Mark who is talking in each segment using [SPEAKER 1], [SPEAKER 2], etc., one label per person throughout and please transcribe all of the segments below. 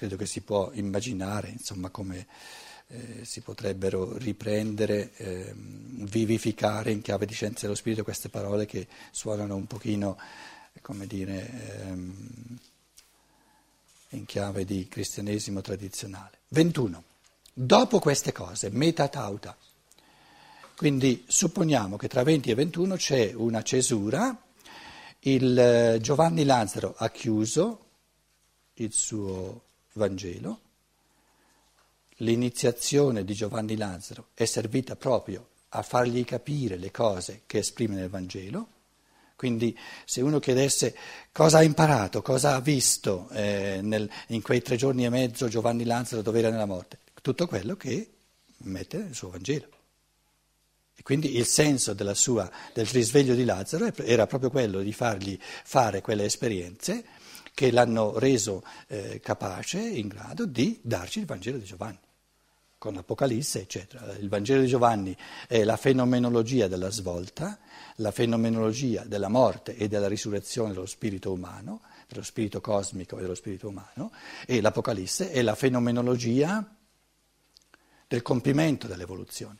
[SPEAKER 1] credo che si può immaginare insomma, come eh, si potrebbero riprendere, eh, vivificare in chiave di scienza dello spirito queste parole che suonano un pochino, come dire, ehm, in chiave di cristianesimo tradizionale. 21. Dopo queste cose, metatauta. Quindi supponiamo che tra 20 e 21 c'è una cesura, il eh, Giovanni Lazzaro ha chiuso il suo Vangelo, l'iniziazione di Giovanni Lazzaro è servita proprio a fargli capire le cose che esprime nel Vangelo, quindi se uno chiedesse cosa ha imparato, cosa ha visto eh, nel, in quei tre giorni e mezzo Giovanni Lazzaro dove era nella morte, tutto quello che mette nel suo Vangelo. E quindi il senso sua, del risveglio di Lazzaro era proprio quello di fargli fare quelle esperienze che l'hanno reso eh, capace, in grado di darci il Vangelo di Giovanni, con l'Apocalisse, eccetera. Il Vangelo di Giovanni è la fenomenologia della svolta, la fenomenologia della morte e della risurrezione dello spirito umano, dello spirito cosmico e dello spirito umano, e l'Apocalisse è la fenomenologia del compimento dell'evoluzione.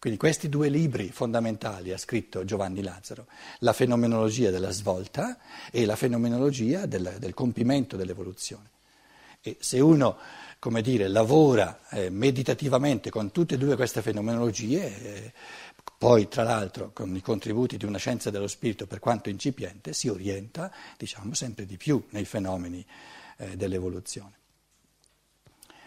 [SPEAKER 1] Quindi questi due libri fondamentali ha scritto Giovanni Lazzaro, la fenomenologia della svolta e la fenomenologia del, del compimento dell'evoluzione. E se uno, come dire, lavora eh, meditativamente con tutte e due queste fenomenologie, eh, poi tra l'altro con i contributi di una scienza dello spirito per quanto incipiente, si orienta, diciamo, sempre di più nei fenomeni eh, dell'evoluzione.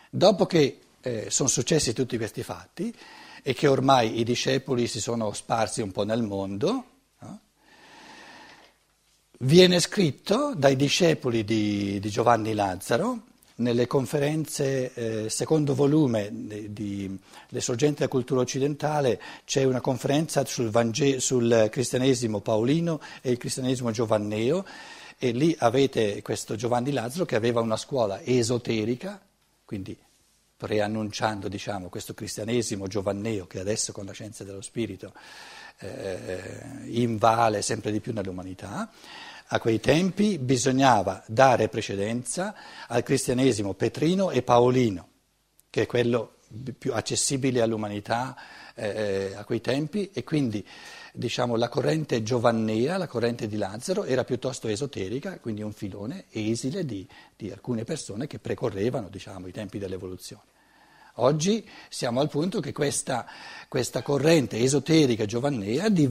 [SPEAKER 1] Dopo che eh, sono successi tutti questi fatti e che ormai i discepoli si sono sparsi un po' nel mondo, no? viene scritto dai discepoli di, di Giovanni Lazzaro nelle conferenze, eh, secondo volume di, Le sorgenti della cultura occidentale, c'è una conferenza sul, Vangelo, sul cristianesimo paolino e il cristianesimo giovanneo e lì avete questo Giovanni Lazzaro che aveva una scuola esoterica, quindi preannunciando diciamo, questo cristianesimo giovanneo che adesso con la scienza dello spirito eh, invale sempre di più nell'umanità. A quei tempi bisognava dare precedenza al cristianesimo petrino e paolino, che è quello più accessibile all'umanità eh, a quei tempi, e quindi diciamo, la corrente giovannea, la corrente di Lazzaro, era piuttosto esoterica, quindi un filone esile di, di alcune persone che precorrevano diciamo, i tempi dell'evoluzione. Oggi siamo al punto che questa, questa corrente esoterica giovannea di,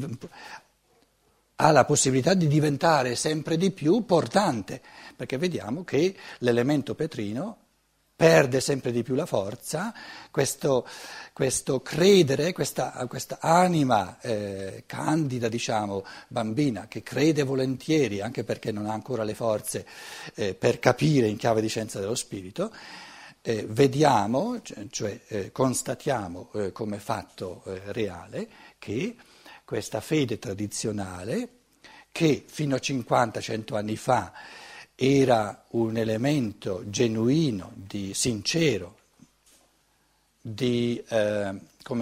[SPEAKER 1] ha la possibilità di diventare sempre di più portante, perché vediamo che l'elemento petrino perde sempre di più la forza, questo, questo credere, questa, questa anima eh, candida, diciamo, bambina, che crede volentieri, anche perché non ha ancora le forze eh, per capire in chiave di scienza dello spirito, eh, vediamo, cioè, eh, constatiamo eh, come fatto eh, reale che questa fede tradizionale, che fino a 50-100 anni fa era un elemento genuino, di, sincero, di, eh,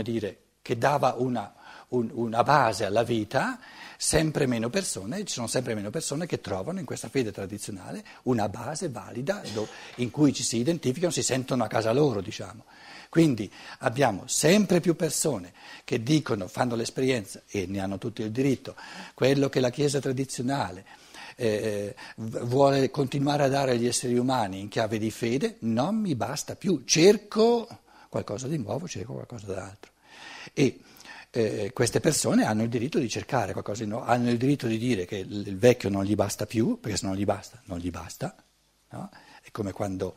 [SPEAKER 1] dire, che dava una, un, una base alla vita, sempre meno persone, ci sono sempre meno persone che trovano in questa fede tradizionale una base valida in cui ci si identificano, si sentono a casa loro, diciamo. Quindi abbiamo sempre più persone che dicono, fanno l'esperienza e ne hanno tutto il diritto, quello che la Chiesa tradizionale eh, vuole continuare a dare agli esseri umani in chiave di fede, non mi basta più, cerco qualcosa di nuovo, cerco qualcosa d'altro. E eh, queste persone hanno il diritto di cercare qualcosa di nuovo, hanno il diritto di dire che il, il vecchio non gli basta più, perché se non gli basta, non gli basta. No? È come quando,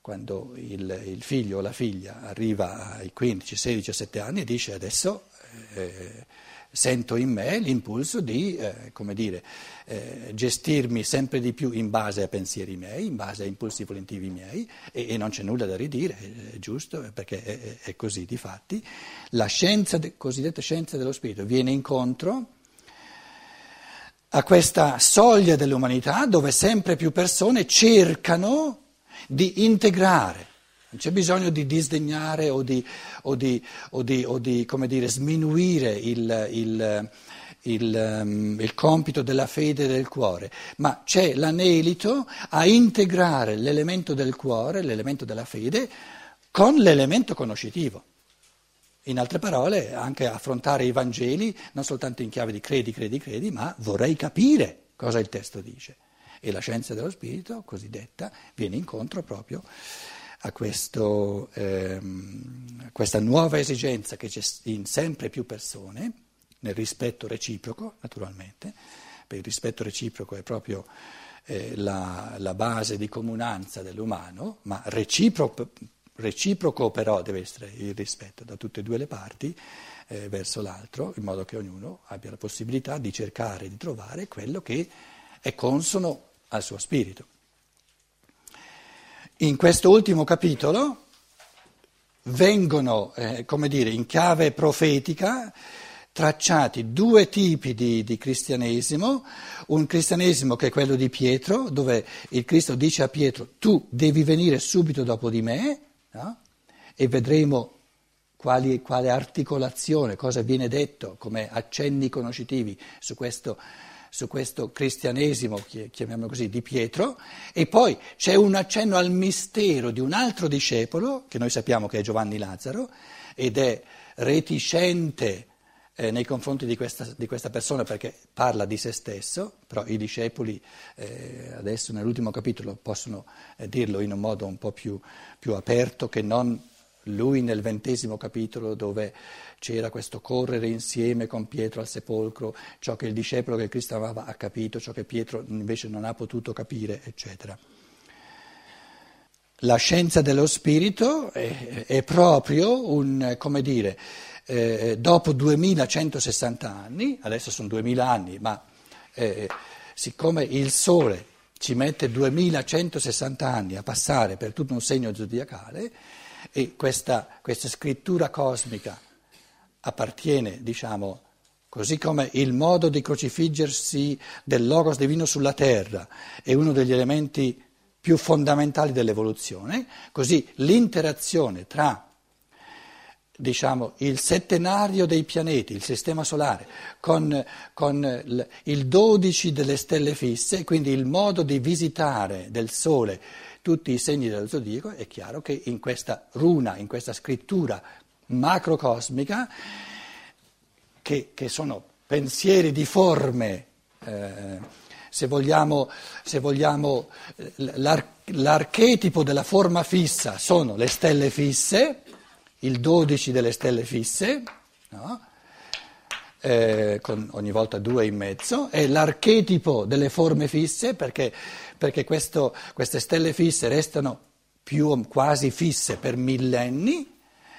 [SPEAKER 1] quando il, il, figlio o la figlia arriva ai 15, 16, 17 anni e dice adesso... Eh, sento in me l'impulso di eh, dire, eh, gestirmi sempre di più in base a pensieri miei, in base a impulsi volentivi miei e, e non c'è nulla da ridire, è, giusto perché è, è, così di fatti. La scienza, cosiddetta scienza dello spirito viene incontro a questa soglia dell'umanità dove sempre più persone cercano di integrare non c'è bisogno di disdegnare o di, o di, o di, o di dire, sminuire il, il, il, um, il, compito della fede del cuore, ma c'è l'anelito a integrare l'elemento del cuore, l'elemento della fede, con l'elemento conoscitivo. In altre parole, anche affrontare i Vangeli non soltanto in chiave di credi, credi, credi, ma vorrei capire cosa il testo dice. E la scienza dello spirito, cosiddetta, viene incontro proprio a questo, ehm, questa nuova esigenza che c'è in sempre più persone nel rispetto reciproco, naturalmente, perché il rispetto reciproco è proprio eh, la, la, base di comunanza dell'umano, ma reciproco, reciproco, però deve essere il rispetto da tutte e due le parti eh, verso l'altro, in modo che ognuno abbia la possibilità di cercare di trovare quello che è consono al suo spirito. In questo ultimo capitolo vengono, eh, come dire, in chiave profetica, tracciati due tipi di, di, cristianesimo, un cristianesimo che è quello di Pietro, dove il Cristo dice a Pietro tu devi venire subito dopo di me, no? e vedremo quali, quale articolazione, cosa viene detto come accenni conoscitivi su questo, su questo cristianesimo, chiamiamolo così, di Pietro, e poi c'è un accenno al mistero di un altro discepolo, che noi sappiamo che è Giovanni Lazzaro, ed è reticente eh, nei confronti di questa, di questa, persona perché parla di se stesso, però i discepoli eh, adesso nell'ultimo capitolo possono eh, dirlo in un modo un po' più, più, aperto che non lui nel ventesimo capitolo dove c'era questo correre insieme con Pietro al sepolcro, ciò che il discepolo che Cristo amava ha capito, ciò che Pietro invece non ha potuto capire, eccetera. La scienza dello spirito è, è proprio un, come dire, eh, dopo 2160 anni, adesso sono 2000 anni, ma eh, siccome il Sole ci mette 2160 anni a passare per tutto un segno zodiacale e questa, questa scrittura cosmica appartiene, diciamo, così come il modo di crocifiggersi del Logos divino sulla terra è uno degli elementi più fondamentali dell'evoluzione, così l'interazione tra diciamo, il settenario dei pianeti, il sistema solare, con, con il 12 delle stelle fisse, quindi il modo di visitare del Sole tutti i segni del zodiaco, è chiaro che in questa runa, in questa scrittura macrocosmica, che, che sono pensieri di forme, eh, se vogliamo, se vogliamo l'ar- l'archetipo della forma fissa sono le stelle fisse, il 12 delle stelle fisse, no? Eh, con ogni volta due in mezzo, è l'archetipo delle forme fisse perché, perché questo, queste stelle fisse restano più quasi fisse per millenni,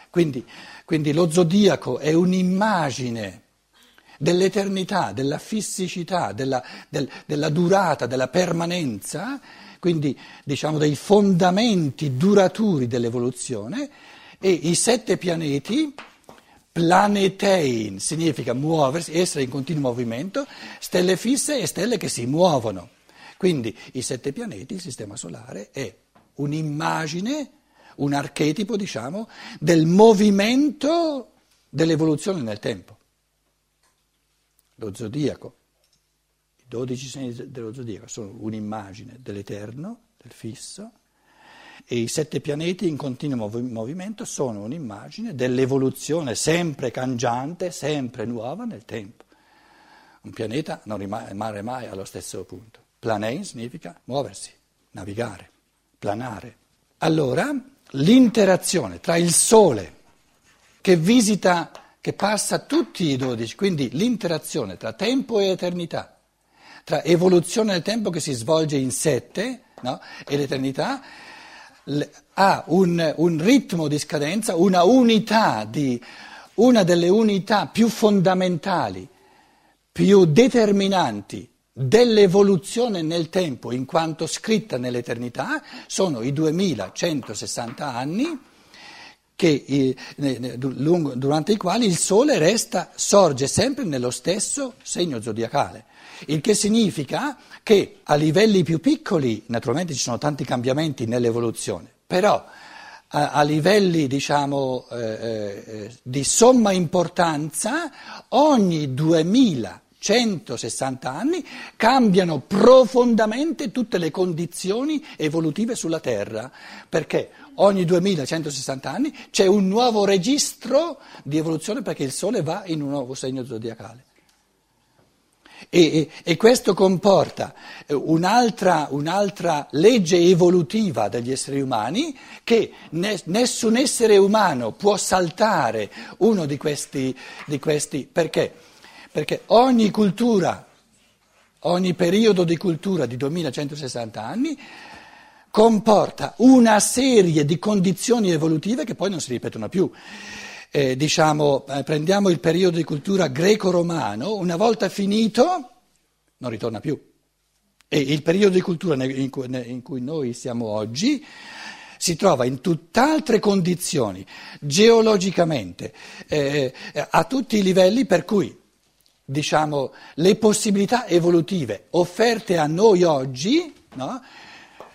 [SPEAKER 1] quindi, quindi lo zodiaco è un'immagine dell'eternità, della fissicità, della, del, della durata, della permanenza, quindi diciamo dei fondamenti duraturi dell'evoluzione. E i sette pianeti, planetein significa muoversi, essere in continuo movimento, stelle fisse e stelle che si muovono. Quindi i sette pianeti, il sistema solare, è un'immagine, un archetipo, diciamo, del movimento dell'evoluzione nel tempo. Lo zodiaco, i dodici segni dello zodiaco sono un'immagine dell'eterno, del fisso, e i sette pianeti in continuo movimento sono un'immagine dell'evoluzione sempre cangiante, sempre nuova nel tempo. Un pianeta non rimane mai allo stesso punto. Planein significa muoversi, navigare, planare. Allora, l'interazione tra il Sole che visita, che passa tutti i dodici, quindi l'interazione tra tempo e eternità, tra evoluzione del tempo che si svolge in sette no? e l'eternità, ha un, un ritmo di scadenza, una unità, di, una delle unità più fondamentali, più determinanti dell'evoluzione nel tempo in quanto scritta nell'eternità sono i 2160 anni che, durante i quali il Sole resta, sorge sempre nello stesso segno zodiacale il che significa che a livelli più piccoli, naturalmente ci sono tanti cambiamenti nell'evoluzione, però a, a livelli diciamo, eh, eh, di somma importanza, ogni 2000 160 anni cambiano profondamente tutte le condizioni evolutive sulla Terra, perché ogni 2160 anni c'è un nuovo registro di evoluzione perché il Sole va in un nuovo segno zodiacale. E, e, questo comporta un'altra, un'altra, legge evolutiva degli esseri umani che ne, nessun essere umano può saltare uno di questi, di questi perché? Perché ogni cultura, ogni periodo di cultura di 2160 anni comporta una serie di condizioni evolutive che poi non si ripetono più. Eh, diciamo, eh, prendiamo il periodo di cultura greco-romano, una volta finito non ritorna più. E il periodo di cultura in cui, in cui noi siamo oggi si trova in tutt'altre condizioni, geologicamente, eh, a tutti i livelli, per cui diciamo, le possibilità evolutive offerte a noi oggi no,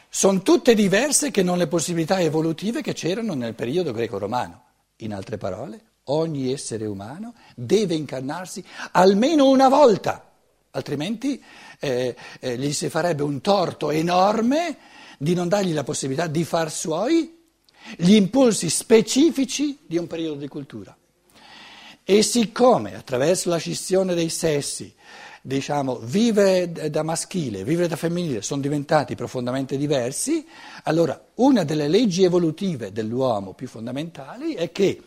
[SPEAKER 1] sono tutte diverse che non le possibilità evolutive che c'erano nel periodo greco-romano. In altre parole, ogni essere umano deve incarnarsi almeno una volta, altrimenti eh, eh, gli si farebbe un torto enorme di non dargli la possibilità di far suoi gli impulsi specifici di un periodo di cultura. E siccome attraverso la scissione dei sessi diciamo, vivere da maschile, vivere da femminile sono diventati profondamente diversi, allora una delle leggi evolutive dell'uomo più fondamentali è che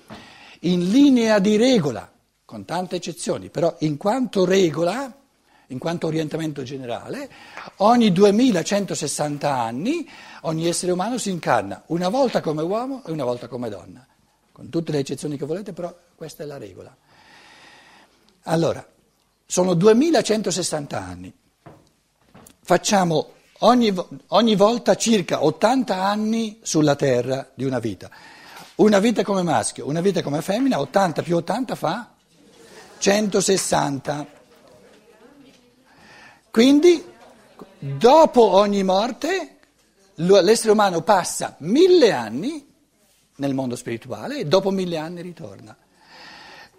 [SPEAKER 1] in linea di regola, con tante eccezioni, però in quanto regola, in quanto orientamento generale, ogni 2160 anni ogni essere umano si incarna una volta come uomo e una volta come donna, con tutte le eccezioni che volete, però questa è la regola. Allora, sono 2160 anni. Facciamo ogni, ogni, volta circa 80 anni sulla terra di una vita. Una vita come maschio, una vita come femmina, 80 più 80 fa 160. Quindi, dopo ogni morte, l'essere umano passa mille anni nel mondo spirituale e dopo mille anni ritorna.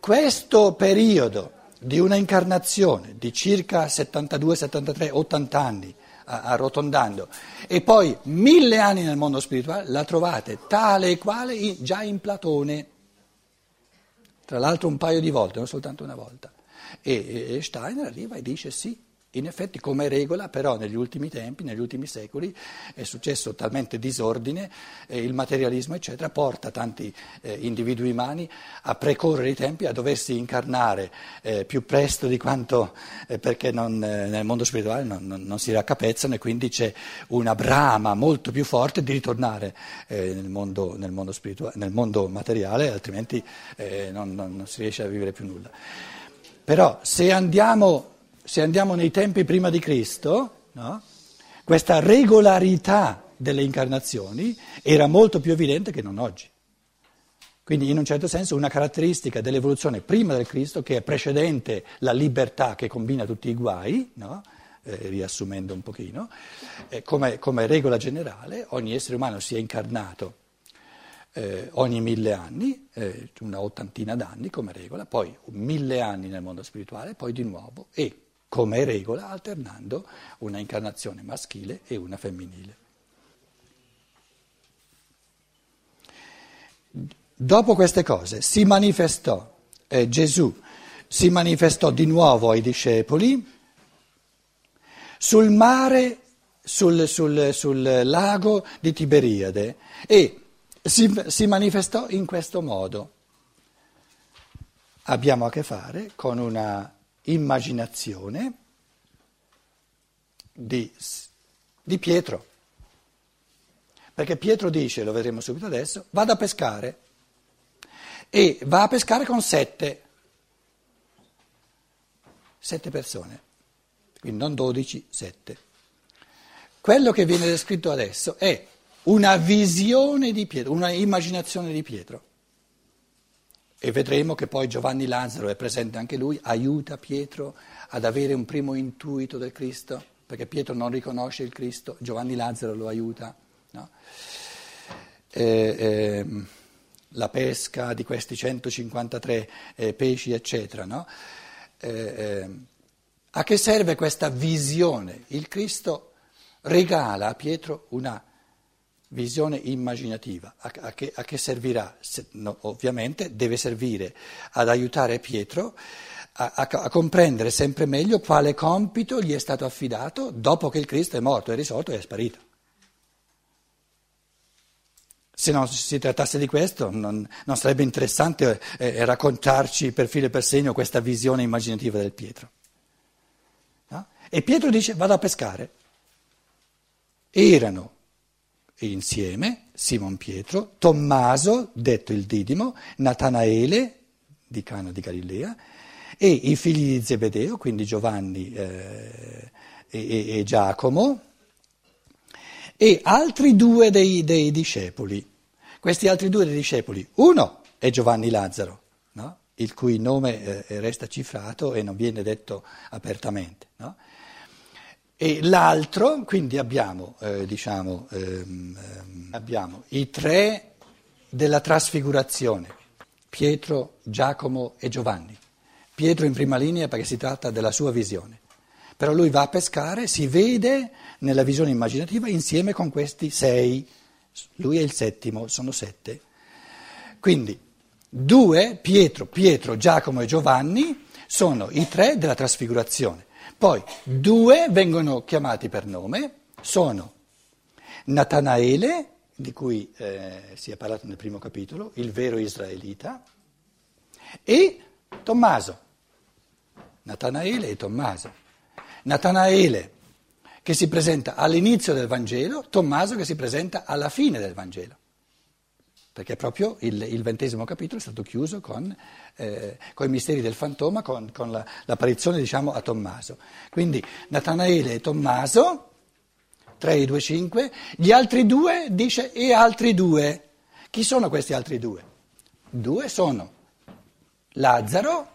[SPEAKER 1] Questo periodo di una incarnazione di circa 72, 73, 80 anni, arrotondando, e poi mille anni nel mondo spirituale, la trovate tale e quale già in Platone, tra l'altro un paio di volte, non soltanto una volta. E, e Steiner arriva e dice sì, in effetti, come regola, però, negli ultimi tempi, negli ultimi secoli, è successo talmente disordine, eh, il materialismo, eccetera, porta tanti eh, individui umani a precorrere i tempi, a doversi incarnare eh, più presto di quanto, eh, perché non, eh, nel mondo spirituale non, non, non, si raccapezzano e quindi c'è una brama molto più forte di ritornare eh, nel mondo, nel, mondo nel, mondo materiale, altrimenti non si riesce a vivere più nulla. Però se andiamo se andiamo nei tempi prima di Cristo, no? questa regolarità delle incarnazioni era molto più evidente che non oggi. Quindi in un certo senso una caratteristica dell'evoluzione prima del Cristo, che è precedente la libertà che combina tutti i guai, no? eh, riassumendo un pochino, eh, come, come, regola generale ogni essere umano si è incarnato eh, ogni mille anni, eh, una ottantina d'anni come regola, poi mille anni nel mondo spirituale, poi di nuovo e come regola alternando una incarnazione maschile e una femminile. Dopo queste cose si manifestò eh, Gesù, si manifestò di nuovo ai discepoli sul mare, sul, sul, sul lago di Tiberiade e si, si manifestò in questo modo. Abbiamo a che fare con una immaginazione di, di Pietro. Perché Pietro dice, lo vedremo subito adesso, vado a pescare e va a pescare con sette, sette persone, quindi non dodici, sette. Quello che viene descritto adesso è una visione di Pietro, una immaginazione di Pietro. E vedremo che poi Giovanni Lazzaro è presente anche lui, aiuta Pietro ad avere un primo intuito del Cristo, perché Pietro non riconosce il Cristo, Giovanni Lazzaro lo aiuta. No? E, e, la pesca di questi 153 eh, pesci, eccetera. No? E, A che serve questa visione? Il Cristo regala a Pietro una visione immaginativa. A, a, che, a che, servirà? Se, no, ovviamente deve servire ad aiutare Pietro a, a, comprendere sempre meglio quale compito gli è stato affidato dopo che il Cristo è morto, è risolto e è sparito. Se non si trattasse di questo, non, non sarebbe interessante eh, raccontarci per filo e per segno questa visione immaginativa del Pietro. No? E Pietro dice vado a pescare. Erano insieme Simon Pietro, Tommaso, detto il Didimo, Natanaele di Cana di Galilea e i figli di Zebedeo, quindi Giovanni eh, e, e, Giacomo, e altri due dei, dei discepoli. Questi altri due dei discepoli, uno è Giovanni Lazzaro, no? il cui nome eh, resta cifrato e non viene detto apertamente. No? E l'altro, quindi abbiamo, eh, diciamo, ehm, ehm, abbiamo i tre della trasfigurazione, Pietro, Giacomo e Giovanni. Pietro in prima linea perché si tratta della sua visione. Però lui va a pescare, si vede nella visione immaginativa insieme con questi sei lui è il settimo, sono sette. Quindi due, Pietro, Pietro, Giacomo e Giovanni, sono i tre della trasfigurazione. Poi due vengono chiamati per nome, sono Natanaele, di cui eh, si è parlato nel primo capitolo, il vero israelita, e Tommaso. Natanaele e Tommaso. Natanaele che si presenta all'inizio del Vangelo, Tommaso che si presenta alla fine del Vangelo. Perché proprio il, il ventesimo capitolo è stato chiuso con, eh, con i misteri del fantoma, con, con la, l'apparizione diciamo, a Tommaso. Quindi Natanaele e Tommaso, 3 2, 5, gli altri due dice e altri due. Chi sono questi altri due? Due sono Lazzaro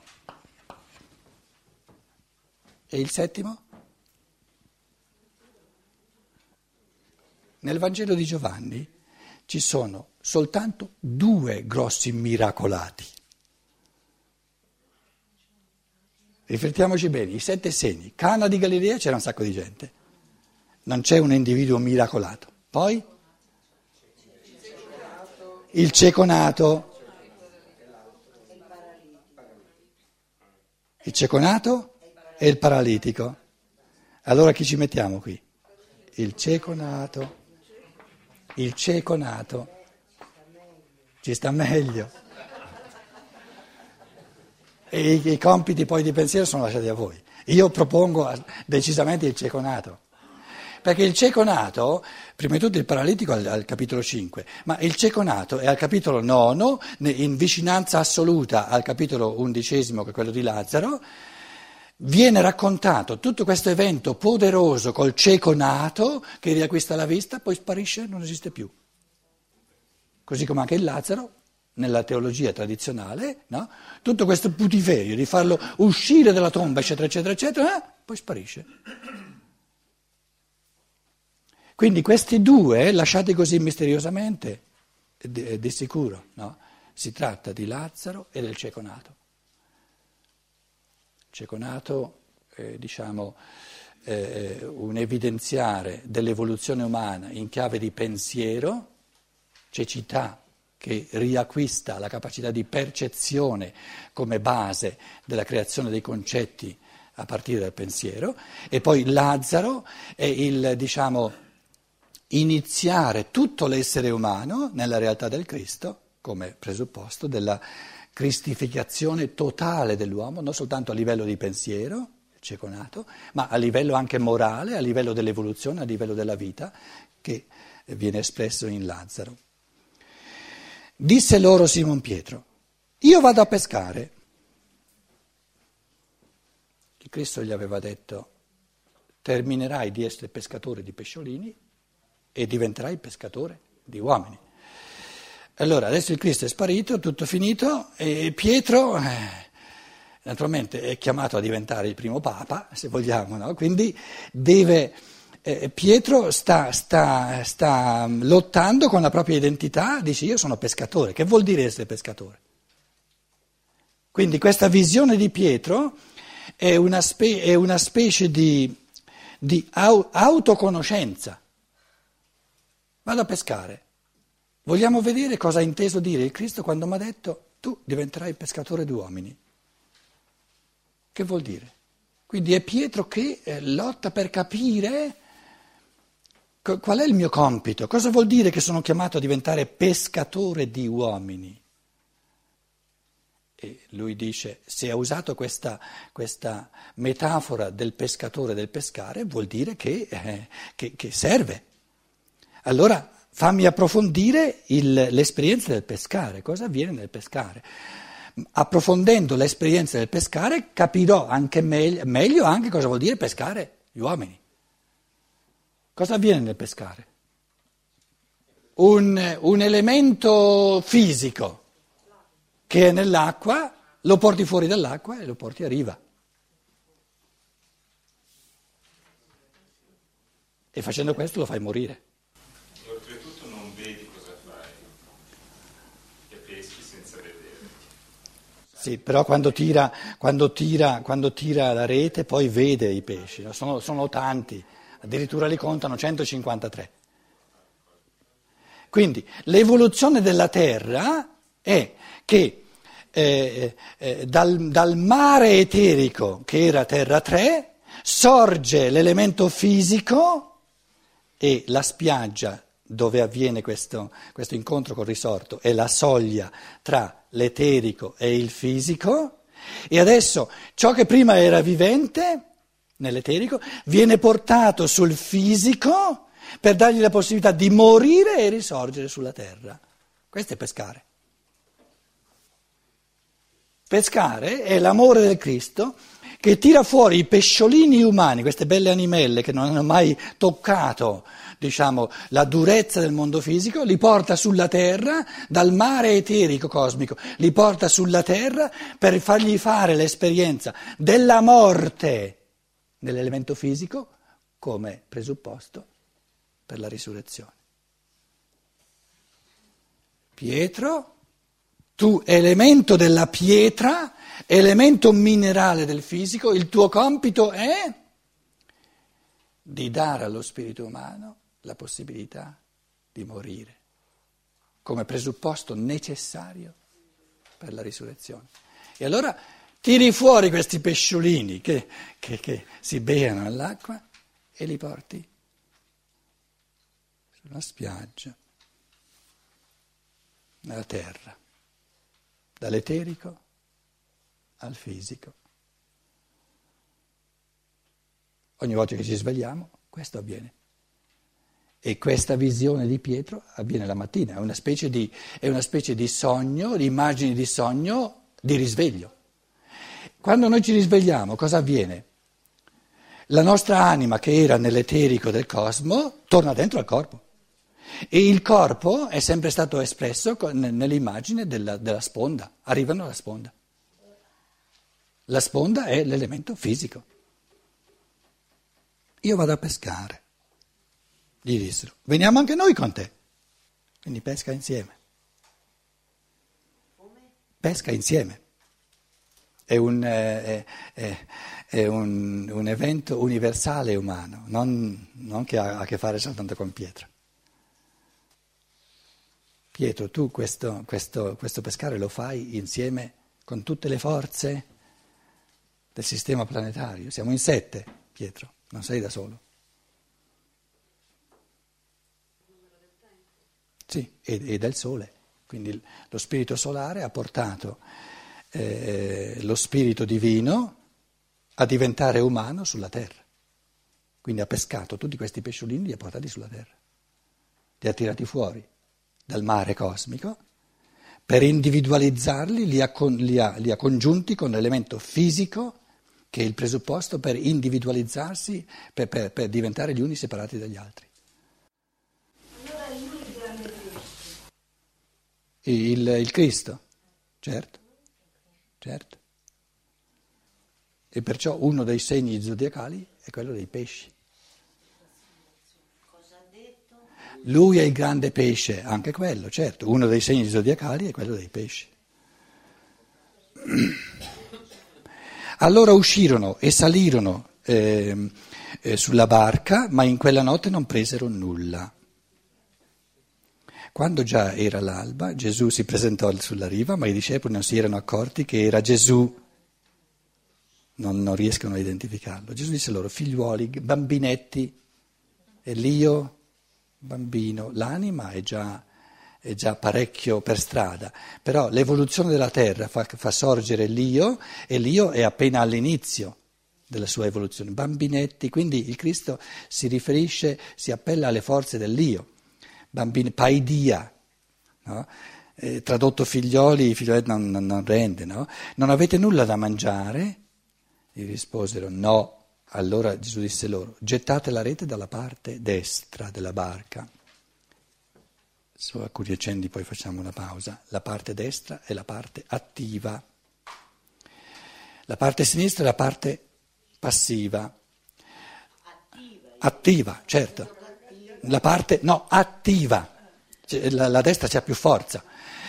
[SPEAKER 1] e il settimo? Nel Vangelo di Giovanni ci sono soltanto due grossi miracolati. Riflettiamoci bene, i sette segni. Cana di Galilea c'era un sacco di gente, non c'è un individuo miracolato. Poi il cieco nato, il cieco nato e il paralitico. Allora chi ci mettiamo qui? Il cieco nato il cieco nato. Ci sta meglio. E i, i compiti poi di pensiero sono lasciati a voi. Io propongo decisamente il cieco nato. Perché il cieco nato, prima di tutto il paralitico al, al, capitolo 5, ma il cieco nato è al capitolo 9, in vicinanza assoluta al capitolo undicesimo, che è quello di Lazzaro, viene raccontato tutto questo evento poderoso col cieco nato che riacquista la vista, poi sparisce non esiste più. Così come anche il Lazzaro, nella teologia tradizionale, no? tutto questo putiferio di farlo uscire dalla tomba, eccetera, eccetera, eccetera, eh? poi sparisce. Quindi questi due, lasciati così misteriosamente, di, di sicuro, no? si tratta di Lazzaro e del cieco nato cieconato, eh, diciamo, eh, un evidenziare dell'evoluzione umana in chiave di pensiero, cecità che riacquista la capacità di percezione come base della creazione dei concetti a partire dal pensiero, e poi Lazzaro è il, diciamo, iniziare tutto l'essere umano nella realtà del Cristo come presupposto della cristificazione totale dell'uomo, non soltanto a livello di pensiero, cieco nato, ma a livello anche morale, a livello dell'evoluzione, a livello della vita, che viene espresso in Lazzaro. Disse loro Simon Pietro, io vado a pescare. Il Cristo gli aveva detto, terminerai di essere pescatore di pesciolini e diventerai pescatore di uomini. Allora, adesso il Cristo è sparito, tutto finito, e Pietro, eh, naturalmente, è chiamato a diventare il primo Papa, se vogliamo, no? quindi deve, eh, Pietro sta, sta, sta lottando con la propria identità, dice io sono pescatore, che vuol dire essere pescatore? Quindi questa visione di Pietro è una, spe- è una specie di, di au- autoconoscenza. Vado a pescare. Vogliamo vedere cosa ha inteso dire il Cristo quando mi ha detto tu diventerai pescatore di uomini. Che vuol dire? Quindi è Pietro che eh, lotta per capire qual è il mio compito, cosa vuol dire che sono chiamato a diventare pescatore di uomini. E lui dice, se ha usato questa, questa metafora del pescatore del pescare, vuol dire che, eh, che, che serve. Allora fammi approfondire il, l'esperienza del pescare, cosa avviene nel pescare. Approfondendo l'esperienza del pescare capirò anche meglio, meglio anche cosa vuol dire pescare gli uomini. Cosa avviene nel pescare? Un, un elemento fisico che è nell'acqua, lo porti fuori dall'acqua e lo porti a riva. E facendo questo lo fai morire.
[SPEAKER 2] Oltretutto non vedi cosa fai, e peschi senza vedere.
[SPEAKER 1] Sì, però quando tira, quando tira, quando tira la rete poi vede i pesci, no? sono, sono tanti, addirittura li contano 153. Quindi l'evoluzione della Terra è che eh, eh, dal, dal mare eterico, che era terra 3, sorge l'elemento fisico e la spiaggia dove avviene questo, questo, incontro col risorto è la soglia tra l'eterico e il fisico e adesso ciò che prima era vivente nell'eterico viene portato sul fisico per dargli la possibilità di morire e risorgere sulla terra. Questo è pescare. Pescare è l'amore del Cristo che tira fuori i pesciolini umani, queste belle animelle che non hanno mai toccato diciamo, la durezza del mondo fisico, li porta sulla terra dal mare eterico cosmico, li porta sulla terra per fargli fare l'esperienza della morte nell'elemento fisico come presupposto per la risurrezione. Pietro tu elemento della pietra, elemento minerale del fisico, il tuo compito è di dare allo spirito umano la possibilità di morire come presupposto necessario per la risurrezione. E allora tiri fuori questi pesciolini che, che, che si beano nell'acqua e li porti sulla spiaggia, nella terra dall'eterico al fisico. Ogni volta che ci svegliamo, questo avviene. E questa visione di Pietro avviene la mattina, è una specie di, una specie di sogno, di immagini di sogno, di risveglio. Quando noi ci risvegliamo, cosa avviene? La nostra anima che era nell'eterico del cosmo torna dentro al corpo. E il corpo è sempre stato espresso nell'immagine della, della sponda, arrivano alla sponda. La sponda è l'elemento fisico. Io vado a pescare, gli dissero, veniamo anche noi con te. Quindi pesca insieme. Pesca insieme. È un, è, è, è un, un evento universale umano, non, non che ha a che fare soltanto con Pietro. Pietro, tu questo, questo, questo pescare lo fai insieme con tutte le forze del sistema planetario. Siamo in sette, Pietro, non sei da solo. Sì, e, e del Sole. Quindi lo spirito solare ha portato eh, lo spirito divino a diventare umano sulla terra. Quindi ha pescato tutti questi pesciolini e li ha portati sulla terra, li ha tirati fuori dal mare cosmico, per individualizzarli li ha, li, ha, li ha, congiunti con l'elemento fisico che è il presupposto per individualizzarsi, per, per, per diventare gli uni separati dagli altri.
[SPEAKER 3] Allora. Il,
[SPEAKER 1] il Cristo, certo, certo. E perciò uno dei segni zodiacali è quello dei pesci. Lui è il grande pesce, anche quello, certo, uno dei segni zodiacali è quello dei pesci. Allora uscirono e salirono eh, eh, sulla barca, ma in quella notte non presero nulla. Quando già era l'alba, Gesù si presentò sulla riva, ma i discepoli non si erano accorti che era Gesù. Non, non riescono a identificarlo. Gesù disse loro, figliuoli, bambinetti, e l'io, bambino, l'anima è già, è già parecchio per strada, però l'evoluzione della terra fa, fa sorgere l'io e l'io è appena all'inizio della sua evoluzione. Bambinetti, quindi il Cristo si riferisce, si appella alle forze dell'io bambini, paidia, no? eh, tradotto figlioli, figlioli non, non, non rende, no? Non avete nulla da mangiare? Gli risposero no. Allora Gesù disse loro, gettate la rete dalla parte destra della barca. Su alcuni accendi poi facciamo una pausa. La parte destra è la parte attiva. La parte sinistra è la parte passiva. Attiva, attiva certo la parte no, attiva, cioè, la, la, destra c'ha più forza.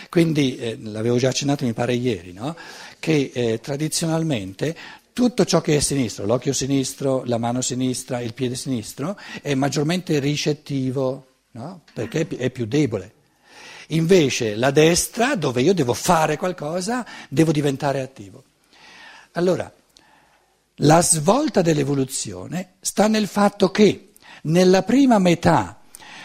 [SPEAKER 1] Quindi, eh, l'avevo già accennato mi pare ieri, no? che eh, tradizionalmente tutto ciò che è sinistro, l'occhio sinistro, la mano sinistra, il piede sinistro, è maggiormente ricettivo, no? perché è più debole. Invece la destra, dove io devo fare qualcosa, devo diventare attivo. Allora, la svolta dell'evoluzione sta nel fatto che nella prima metà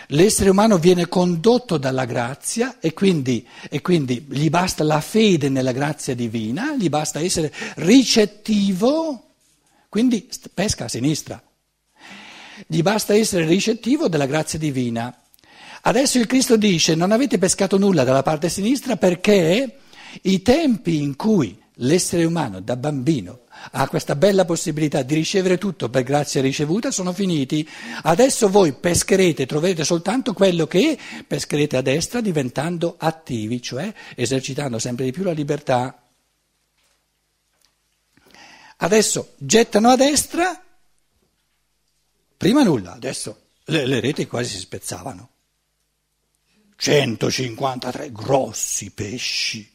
[SPEAKER 1] l'essere umano viene condotto dalla grazia e quindi, e quindi, gli basta la fede nella grazia divina, gli basta essere ricettivo, quindi pesca a sinistra. Gli basta essere ricettivo della grazia divina. Adesso il Cristo dice non avete pescato nulla dalla parte sinistra perché i tempi in cui l'essere umano da bambino ha questa bella possibilità di ricevere tutto per grazia ricevuta, sono finiti. Adesso voi pescherete, troverete soltanto quello che pescherete a destra diventando attivi, cioè esercitando sempre di più la libertà. Adesso gettano a destra, prima nulla, adesso le, le reti quasi si spezzavano. 153 grossi pesci.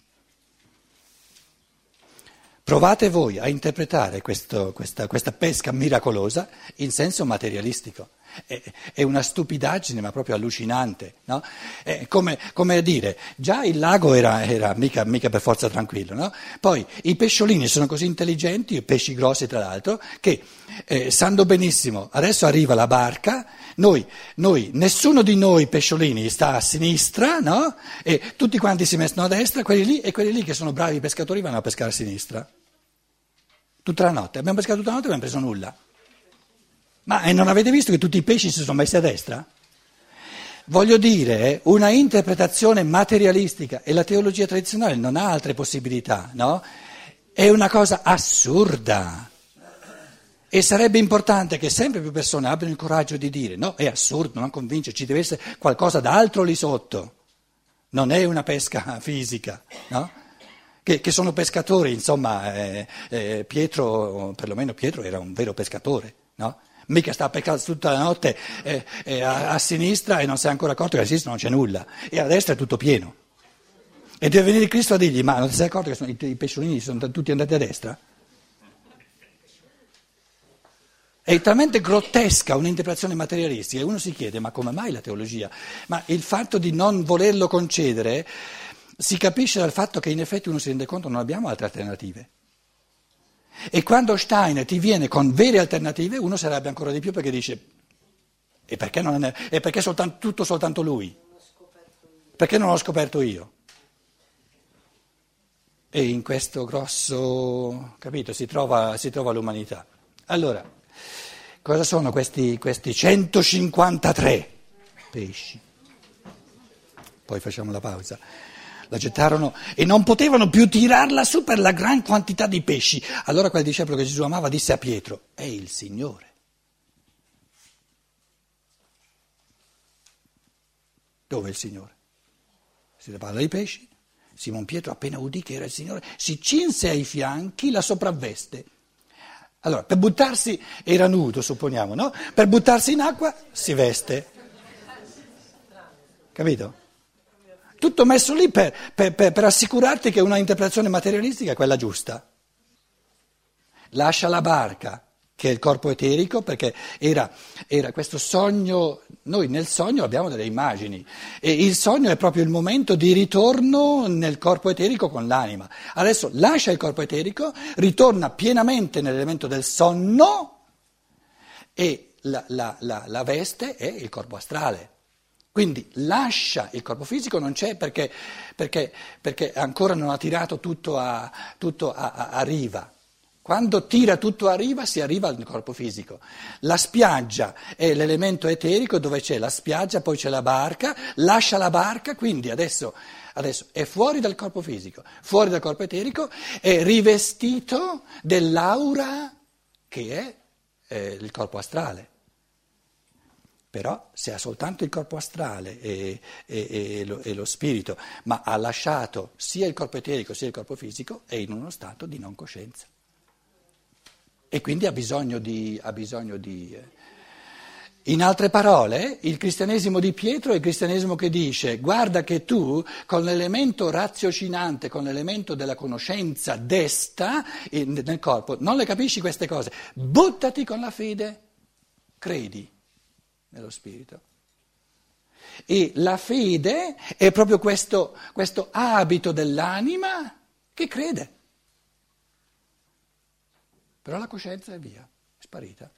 [SPEAKER 1] Provate voi a interpretare questo, questa, questa, pesca miracolosa in senso materialistico. È, è una stupidaggine, ma proprio allucinante. No? Come, come, a dire, già il lago era, era mica, mica, per forza tranquillo. No? Poi i pesciolini sono così intelligenti, pesci grossi tra l'altro, che eh, sanno benissimo, adesso arriva la barca, noi, noi, nessuno di noi pesciolini sta a sinistra, no? e tutti quanti si mettono a destra, quelli lì, e quelli lì che sono bravi pescatori vanno a pescare a sinistra tutta la notte. Abbiamo pescato tutta la notte e abbiamo preso nulla. Ma e non avete visto che tutti i pesci si sono messi a destra? Voglio dire, una interpretazione materialistica e la teologia tradizionale non ha altre possibilità, no? È una cosa assurda. E sarebbe importante che sempre più persone abbiano il coraggio di dire no, è assurdo, non convince, ci deve essere qualcosa d'altro lì sotto. Non è una pesca fisica, no? Che, che sono pescatori, insomma, eh, eh, Pietro, perlomeno Pietro era un vero pescatore, no? Mica sta a pescare tutta la notte eh, eh, a, a, sinistra e non si è ancora accorto che a sinistra non c'è nulla e a destra è tutto pieno. E deve venire Cristo a dirgli, ma non ti sei accorto che sono, i, i pesciolini sono tutti andati a destra? È talmente grottesca un'interpretazione materialistica e uno si chiede ma come mai la teologia? Ma il fatto di non volerlo concedere si capisce dal fatto che in effetti uno si rende conto che non abbiamo altre alternative. E quando Steiner ti viene con vere alternative, uno sarebbe ancora di più perché dice, e perché, è, e perché soltanto, tutto soltanto lui? Perché non l'ho scoperto io? E in questo grosso, capito, si trova, si trova l'umanità. Allora, cosa sono questi, questi 153 pesci? Poi facciamo la pausa la gettarono e non potevano più tirarla su per la gran quantità di pesci. Allora quel discepolo che Gesù amava disse a Pietro, è il Signore. Dove è il Signore? Si parla di pesci. Simon Pietro appena udì che era il Signore si cinse ai fianchi la sopravveste. Allora, per buttarsi, era nudo supponiamo, no? Per buttarsi in acqua si veste. Capito? Tutto messo lì per, per, per, per assicurarti che una interpretazione materialistica è quella giusta. lascia la barca, che è il corpo eterico, perché era, era, questo sogno, noi nel sogno abbiamo delle immagini e il sogno è proprio il momento di ritorno nel corpo eterico con l'anima. Adesso lascia il corpo eterico, ritorna pienamente nell'elemento del sonno e la, la, la, la veste è il corpo astrale. Quindi lascia il corpo fisico, non c'è perché, perché, perché ancora non ha tirato tutto a, tutto a, a, a riva. Quando tira tutto a riva si arriva al corpo fisico. La spiaggia è l'elemento eterico dove c'è la spiaggia, poi c'è la barca, lascia la barca, quindi adesso, adesso è fuori dal corpo fisico, fuori dal corpo eterico, è rivestito dell'aura che è eh, il corpo astrale. Però se ha soltanto il corpo astrale e, e, e, lo, e, lo, spirito, ma ha lasciato sia il corpo eterico sia il corpo fisico, è in uno stato di non coscienza. E quindi ha bisogno di... Ha bisogno di eh. in altre parole, il cristianesimo di Pietro è il cristianesimo che dice guarda che tu con l'elemento raziocinante, con l'elemento della conoscenza desta nel corpo, non le capisci queste cose, buttati con la fede, credi nello Spirito. E la fede è proprio questo, questo abito dell'anima che crede. Però la coscienza è via, è sparita.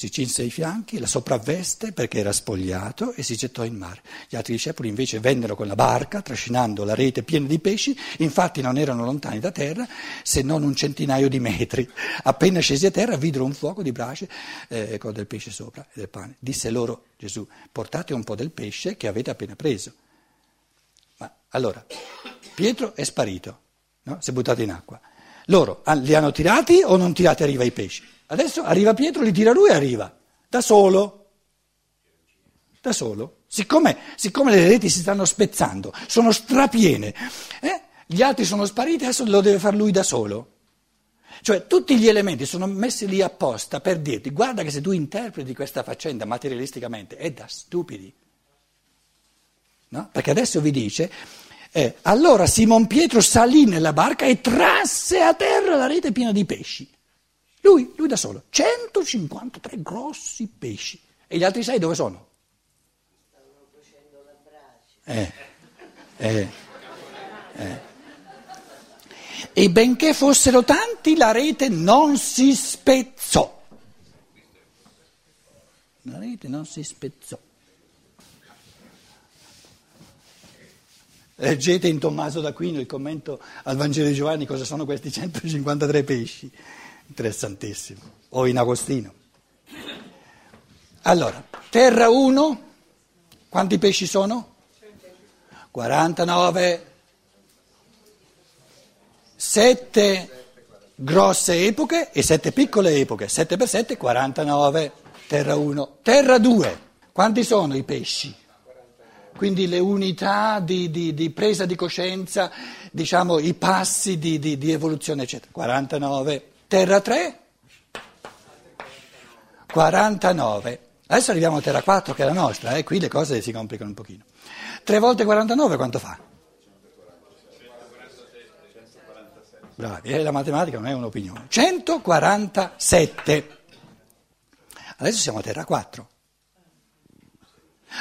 [SPEAKER 1] Si cinse i fianchi, la sopravveste perché era spogliato e si gettò in mare. Gli altri discepoli invece vennero con la barca, trascinando la rete piena di pesci, infatti non erano lontani da terra se non un centinaio di metri. Appena scesi a terra videro un fuoco di brace eh, con del pesce sopra e del pane. Disse loro Gesù, portate un po' del pesce che avete appena preso. Ma allora, Pietro è sparito, no? si è buttato in acqua. Loro li hanno tirati o non tirati a riva i pesci? Adesso arriva Pietro, li tira lui e arriva, da solo. Da solo. Siccome, siccome le reti si stanno spezzando, sono strapiene, eh? gli altri sono spariti, adesso lo deve fare lui da solo. Cioè tutti gli elementi sono messi lì apposta per dirti guarda che se tu interpreti questa faccenda materialisticamente è da stupidi. No? Perché adesso vi dice eh, allora Simon Pietro salì nella barca e trasse a terra la rete piena di pesci. Lui, lui da solo, 153 grossi pesci. E gli altri sei dove sono?
[SPEAKER 3] Stavano facendo la brace.
[SPEAKER 1] Eh, eh, eh. E benché fossero tanti, la rete non si spezzò. La rete non si spezzò. Leggete in Tommaso d'Aquino il commento al Vangelo di Giovanni cosa sono questi 153 pesci. Interessantissimo. O in Agostino. Allora, terra 1, quanti pesci sono? 49. Sette grosse epoche e sette piccole epoche. 7 per 7, 49. Terra 1. Terra 2, quanti sono i pesci? quindi le unità di, di, di presa di coscienza, diciamo i passi di, di, evoluzione, eccetera. 49. Terra 3? 49. Adesso arriviamo a Terra 4 che è la nostra, eh? qui le cose si complicano un pochino. 3 volte 49 quanto fa? Bravi, eh? la matematica non è un'opinione. 147. Adesso siamo a Terra 4.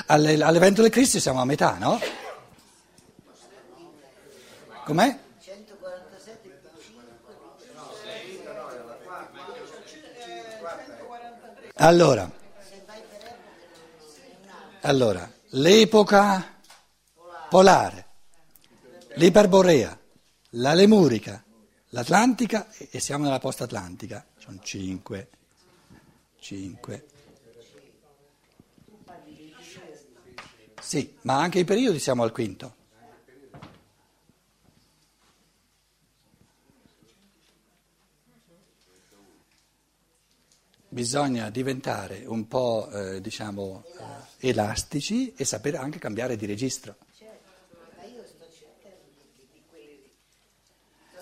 [SPEAKER 1] All'evento del Cristo siamo a metà, no? Com'è? Allora, allora, l'epoca polare, l'iperborea, la lemurica, l'atlantica e siamo nella post-atlantica, sono cinque, cinque. Sì, ma anche i periodi siamo al quinto. Bisogna diventare un po', eh, diciamo, eh, elastici e sapere anche cambiare di registro.
[SPEAKER 3] Certo,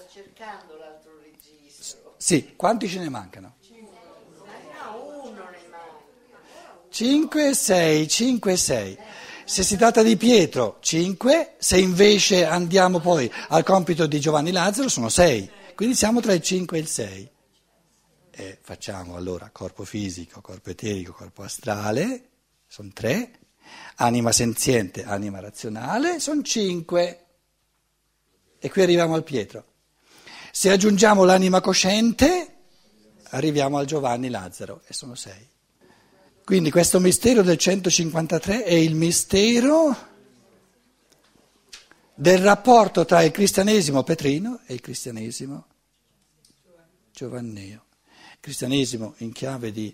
[SPEAKER 3] cercando l'altro registro.
[SPEAKER 1] Sì, quanti ce ne mancano?
[SPEAKER 3] Ma no, uno ne manca.
[SPEAKER 1] 5, 6, 5, 6. Se si tratta di Pietro, 5, se invece andiamo poi al compito di Giovanni Lazzaro, sono 6, quindi siamo tra il 5 e il 6. E facciamo allora corpo fisico, corpo eterico, corpo astrale, sono tre, anima senziente, anima razionale, sono cinque. E qui arriviamo al Pietro. Se aggiungiamo l'anima cosciente, arriviamo al Giovanni Lazzaro e sono sei. Quindi questo mistero del 153 è il mistero del rapporto tra il cristianesimo petrino e il cristianesimo giovanneo. Cristianesimo in chiave di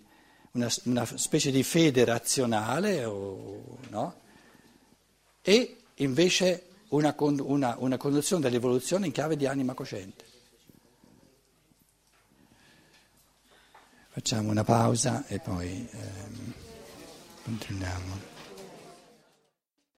[SPEAKER 1] una, una specie di fede razionale, o, no? e invece una, una, una conduzione dell'evoluzione in chiave di anima cosciente. Facciamo una pausa e poi ehm, continuiamo.